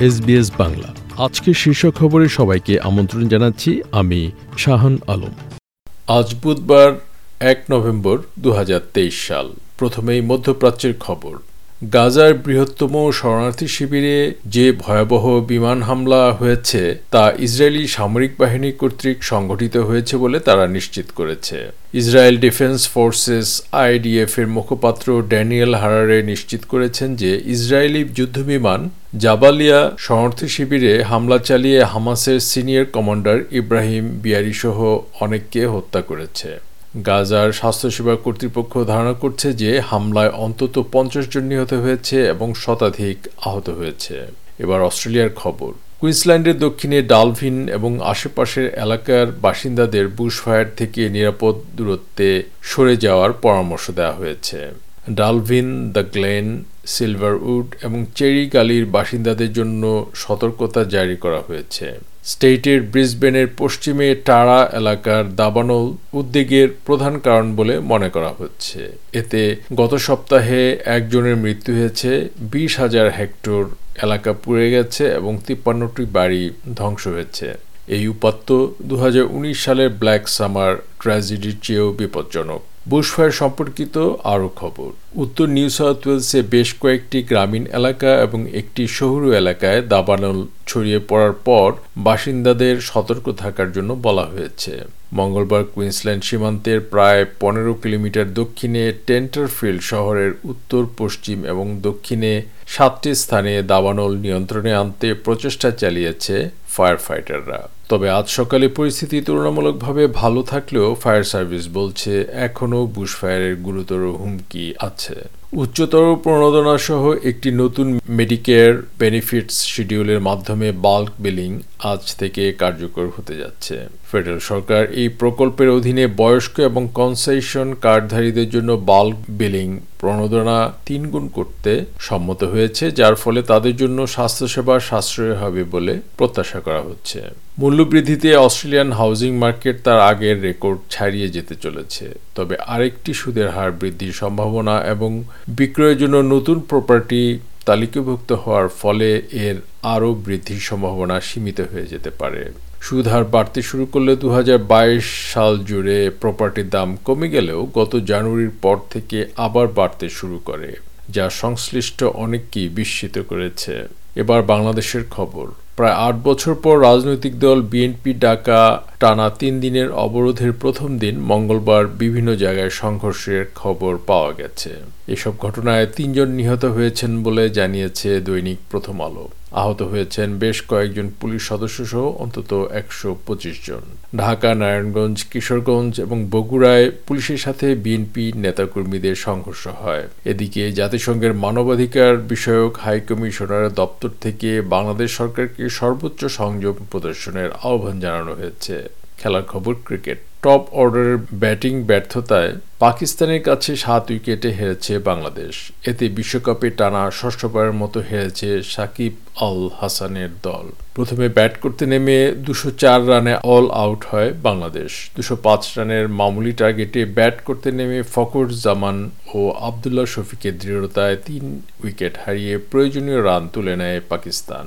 SBS Bangla. আজকে শীর্ষ খবরে সবাইকে আমন্ত্রণ জানাচ্ছি আমি শাহান আলম। আজ বুধবার এক নভেম্বর দু হাজার তেইশ সাল। প্রথমেই মধ্যপ্রাচ্যের খবর। গাজার বৃহত্তম শরণার্থী শিবিরে যে ভয়াবহ বিমান হামলা হয়েছে, তা ইসরায়েলি সামরিক বাহিনী কর্তৃক সংঘটিত হয়েছে বলে তারা নিশ্চিত করেছে। ইসরায়েল ডিফেন্স ফোর্সেস আইডিএফ এর মুখপাত্র ড্যানিয়েল হারারে নিশ্চিত করেছেন যে ইসরায়েলি যুদ্ধবিমান জাবালিয়া শরণার্থী শিবিরে হামলা চালিয়ে হামাসের সিনিয়র কমান্ডার ইব্রাহিম বিয়ারিসহ অনেককে হত্যা করেছে। গাজার স্বাস্থ্যসেবা কর্তৃপক্ষ ধারণা করছে যে হামলায় অন্তত পঞ্চাশ জন নিহত হয়েছে এবং শতাধিক আহত হয়েছে। এবার অস্ট্রেলিয়ার খবর। কুইন্সল্যান্ডের দক্ষিণে ডালভিন এবং আশেপাশের এলাকার বাসিন্দাদের বুশফায়ার থেকে নিরাপদ দূরত্বে সরে যাওয়ার পরামর্শ দেওয়া হয়েছে। ডালভিন, দ্য গ্লেন, সিলভারউড এবং চেরি গালির বাসিন্দাদের জন্য সতর্কতা জারি করা হয়েছে। স্টেটের ব্রিসবেনের পশ্চিমে টাড়া এলাকার দাবানল উদ্বেগের প্রধান কারণ বলে মনে করা হচ্ছে। এতে গত সপ্তাহে একজনের মৃত্যু হয়েছে, বিশ হাজার হেক্টর এলাকা পুড়ে গেছে এবং তিপ্পান্নটি বাড়ি ধ্বংস হয়েছে। এই উপাত্ত দু হাজার উনিশ সালের ব্ল্যাক সামার ট্র্যাজেডির চেয়েও বিপজ্জনক। বুশফায়ার সম্পর্কিত আরও খবর। উত্তর নিউ সাউথ ওয়েলসে বেশ কয়েকটি গ্রামীণ এলাকা এবং একটি শহুরু এলাকায় দাবানল ছড়িয়ে পড়ার পর বাসিন্দাদের সতর্ক থাকার জন্য বলা হয়েছে। মঙ্গলবার কুইন্সল্যান্ড সীমান্তের প্রায় পনেরো কিলোমিটার দক্ষিণে টেন্টারফিল্ড শহরের উত্তর, পশ্চিম এবং দক্ষিণে সাতটি স্থানে দাবানল নিয়ন্ত্রণে আনতে প্রচেষ্টা চালিয়েছে ফায়ার ফাইটাররা তবে আজ সকালে পরিস্থিতি তুলনামূলকভাবে ভালো থাকলেও ফায়ার সার্ভিস বলছে, এখনও বুশফায়ারের গুরুতর হুমকি আছে। to উচ্চতর প্রণোদনা সহ একটি নতুন মেডিকেয়ার বেনিফিটস শিডিউলের মাধ্যমে বাল্ক বিলিং আজ থেকে কার্যকর হতে যাচ্ছে। ফেডারেল সরকার এই প্রকল্পের অধীনে বয়স্ক এবং কনসেশন কার্ডধারীদের জন্য বাল্ক বিলিং প্রণোদনা তিনগুণ করতে সম্মত হয়েছে, যার ফলে তাদের জন্য স্বাস্থ্যসেবা সাশ্রয় হবে বলে প্রত্যাশা করা হচ্ছে। মূল্যবৃদ্ধিতে অস্ট্রেলিয়ান হাউজিং মার্কেট তার আগের রেকর্ড ছাড়িয়ে যেতে চলেছে, তবে আরেকটি সুদের হার বৃদ্ধির সম্ভাবনা এবং বিক্রয়ের জন্য নতুন প্রপার্টি তালিকাভুক্ত হওয়ার ফলে এর আরও বৃদ্ধির সম্ভাবনা সীমিত হয়ে যেতে পারে। সুদ হার বাড়তে শুরু করলে দু হাজার বাইশ সাল জুড়ে প্রপার্টির দাম কমে গেলেও গত জানুয়ারির পর থেকে আবার বাড়তে শুরু করে, যা সংশ্লিষ্ট অনেককেই বিস্মিত করেছে। এবার বাংলাদেশের খবর। প্রায় আট বছর পর রাজনৈতিক দল বিএনপি ডাকা টানা তিন দিনের অবরোধের প্রথম দিন মঙ্গলবার বিভিন্ন জায়গায় সংঘর্ষের খবর পাওয়া গেছে। এসব ঘটনায় তিনজন নিহত হয়েছেন বলে জানিয়েছে দৈনিক প্রথম আলো। আহত হয়েছেন বেশ কয়েকজন পুলিশ সদস্য সহ অন্তত একশো পঁচিশ জন। ঢাকা, নারায়ণগঞ্জ, কিশোরগঞ্জ এবং বগুড়ায় পুলিশের সাথে বিএনপি নেতাকর্মীদের সংঘর্ষ হয়। এদিকে জাতিসংঘের মানবাধিকার বিষয়ক হাই কমিশনার দপ্তর থেকে বাংলাদেশ সরকারকে সর্বোচ্চ সংযম প্রদর্শনের আহ্বান জানানো হয়েছে। খেলার খবর ক্রিকেট। টপ অর্ডারের ব্যাটিং ব্যর্থতায় পাকিস্তানের কাছে সাত উইকেটে হেরেছে বাংলাদেশ। এতে বিশ্বকাপে টানা ষষ্ঠবারের মতো হেরেছে সাকিব আল হাসানের দল। প্রথমে ব্যাট করতে নেমে দুশো চার রানে অল আউট হয় বাংলাদেশ। দুশো পাঁচ রানের মামুলি টার্গেটে ব্যাট করতে নেমে ফকর জামান ও আবদুল্লাহ শফিকের দৃঢ়তায় তিন উইকেট হারিয়ে প্রয়োজনীয় রান তুলে নেয় পাকিস্তান।